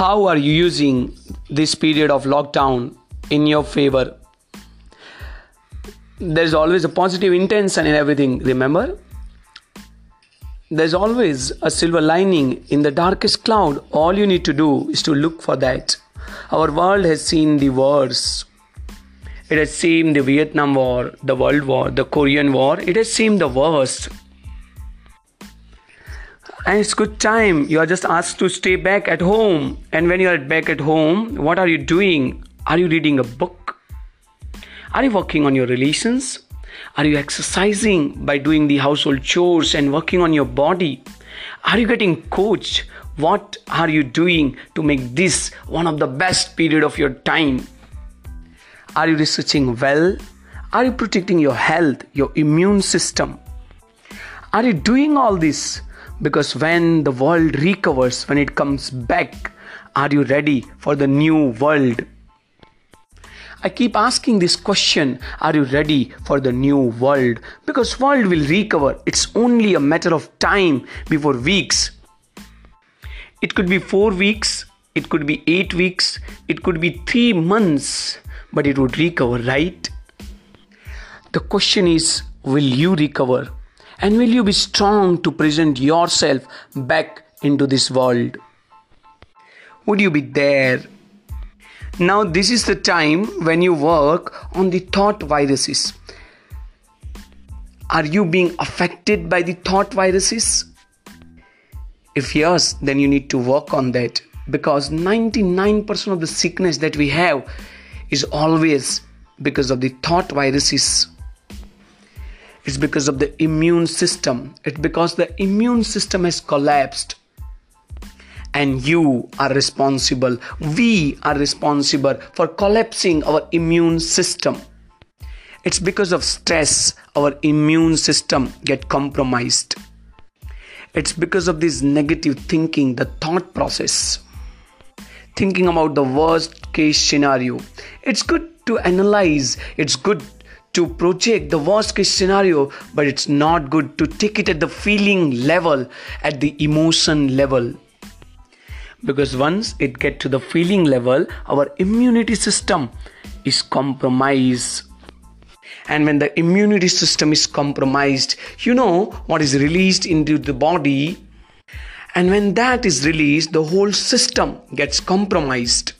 How are you using this period of lockdown in your favor? There's always a positive intention in everything, remember? There's always a silver lining in the darkest cloud. All you need to do is to look for that. Our world has seen the wars. It has seen the Vietnam War, the World War, the Korean War. It has seen the worst and it's good time. You are just asked to stay back at home. And when you are back at home what are you doing? Are you reading a book? Are you working on your relations? Are you exercising by doing the household chores and working on your body? Are you getting coached? What are you doing to make this one of the best period of your time? Are you researching well? Are you protecting your health your immune system? Are you doing all this because when the world recovers, when it comes back, are you ready for the new world? I keep asking this question, are you ready for the new world? Because world will recover. It's only a matter of time before weeks. It could be 4 weeks, it could be 8 weeks, it could be 3 months, but it would recover, right? The question is, will you recover? And will you be strong to present yourself back into this world? Would you be there? Now, this is the time when you work on the thought viruses. Are you being affected by the thought viruses? If yes, then you need to work on that because 99% of the sickness that we have is always because of the thought viruses it's because of the immune system. It's because the immune system has collapsed. And you are responsible. We are responsible for collapsing our immune system. It's because of stress our immune system get compromised. It's because of this negative thinking, the thought process. Thinking about the worst case scenario. It's good to analyze, it's good to project the worst case scenario, but it's not good to take it at the feeling level, at the emotion level. Because once it get to the feeling level, our immunity system is compromised. And when the immunity system is compromised, you know what is released into the body. And when that is released, the whole system gets compromised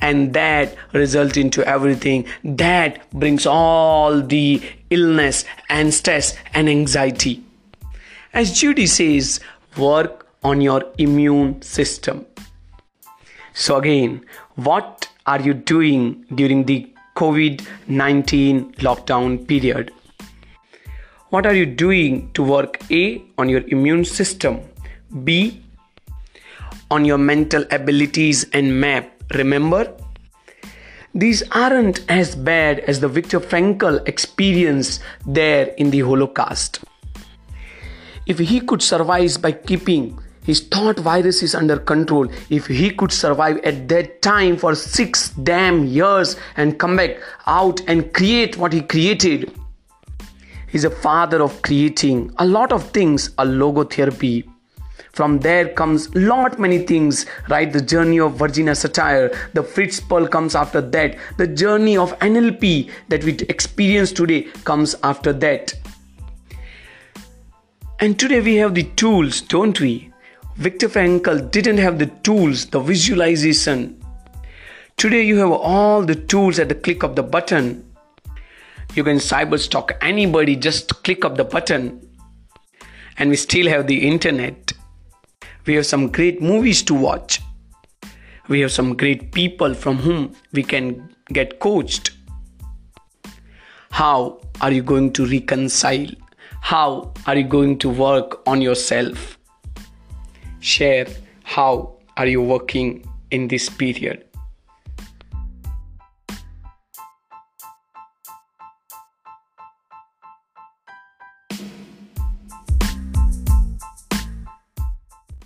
and that result into everything. That brings all the illness and stress and anxiety. As judy says work on your immune system. So again what are you doing during the covid-19 lockdown period? What are you doing to work a on your immune system b on your mental abilities and map Remember? These aren't as bad as the Viktor Frankl experience there in the Holocaust. If he could survive by keeping his thought viruses under control, if he could survive at that time for six damn years and come back out and create what he created, he's a father of creating a lot of things, a logotherapy, from there comes lot many things right? The journey of virginia satir the fritz perls comes after that. The journey of nlp that we experience today comes after that. And today we have the tools don't we? Viktor Frankl didn't have the tools the visualization. Today you have all the tools at the click of the button. You can cyber stalk anybody just click of the button. And we still have the internet we have some great movies to watch. We have some great people from whom we can get coached. How are you going to reconcile? How are you going to work on yourself? Share how are you working in this period?